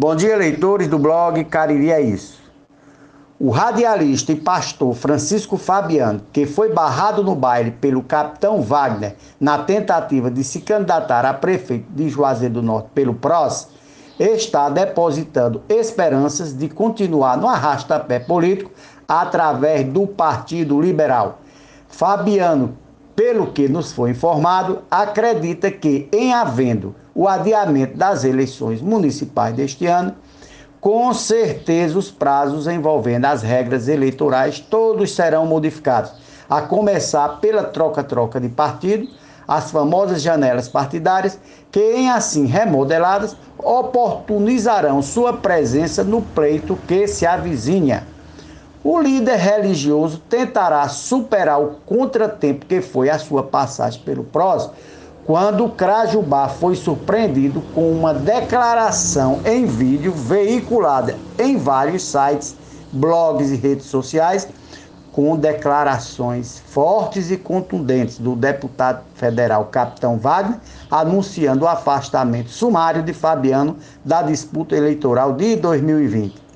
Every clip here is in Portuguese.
Bom dia, leitores do blog Cariri é Isso. O radialista e pastor Francisco Fabiano, que foi barrado no baile pelo capitão Wagner na tentativa de se candidatar a prefeito de Juazeiro do Norte pelo PROS, está depositando esperanças de continuar no arrasta-pé político através do Partido Liberal. Fabiano, pelo que nos foi informado, acredita que, em havendo o adiamento das eleições municipais deste ano, com certeza os prazos envolvendo as regras eleitorais todos serão modificados, a começar pela troca-troca de partido, as famosas janelas partidárias, que, em assim remodeladas, oportunizarão sua presença no pleito que se avizinha. O líder religioso tentará superar o contratempo que foi a sua passagem pelo PROS, quando Crajubá foi surpreendido com uma declaração em vídeo veiculada em vários sites, blogs e redes sociais, com declarações fortes e contundentes do deputado federal Capitão Wagner, anunciando o afastamento sumário de Fabiano da disputa eleitoral de 2020.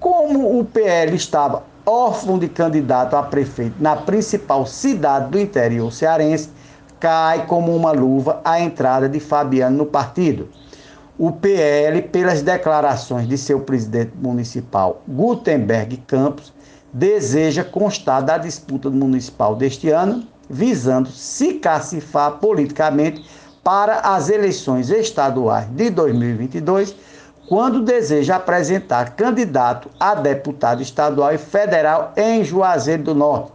Como o PL estava órfão de candidato a prefeito na principal cidade do interior cearense, cai como uma luva a entrada de Fabiano no partido. O PL, pelas declarações de seu presidente municipal, Gutenberg Campos, deseja constar da disputa municipal deste ano, visando se cacifar politicamente para as eleições estaduais de 2022 quando deseja apresentar candidato a deputado estadual e federal em Juazeiro do Norte.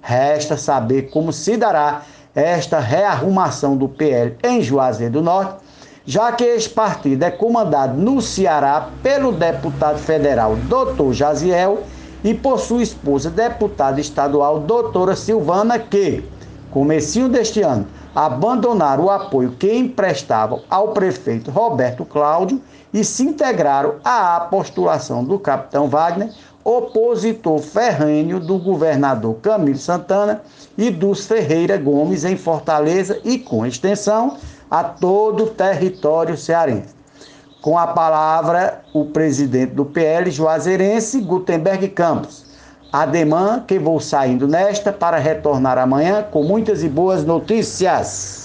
Resta saber como se dará esta rearrumação do PL em Juazeiro do Norte, já que este partido é comandado no Ceará pelo deputado federal Dr. Jaziel e por sua esposa, deputada estadual doutora Silvana, que, comecinho deste ano, abandonaram o apoio que emprestavam ao prefeito Roberto Cláudio e se integraram à postulação do capitão Wagner, opositor ferrenho do governador Camilo Santana e dos Ferreira Gomes em Fortaleza e, com extensão, a todo o território cearense. Com a palavra, o presidente do PL, Juazeirense, Gutenberg Campos. Ademã que vou saindo nesta para retornar amanhã com muitas e boas notícias.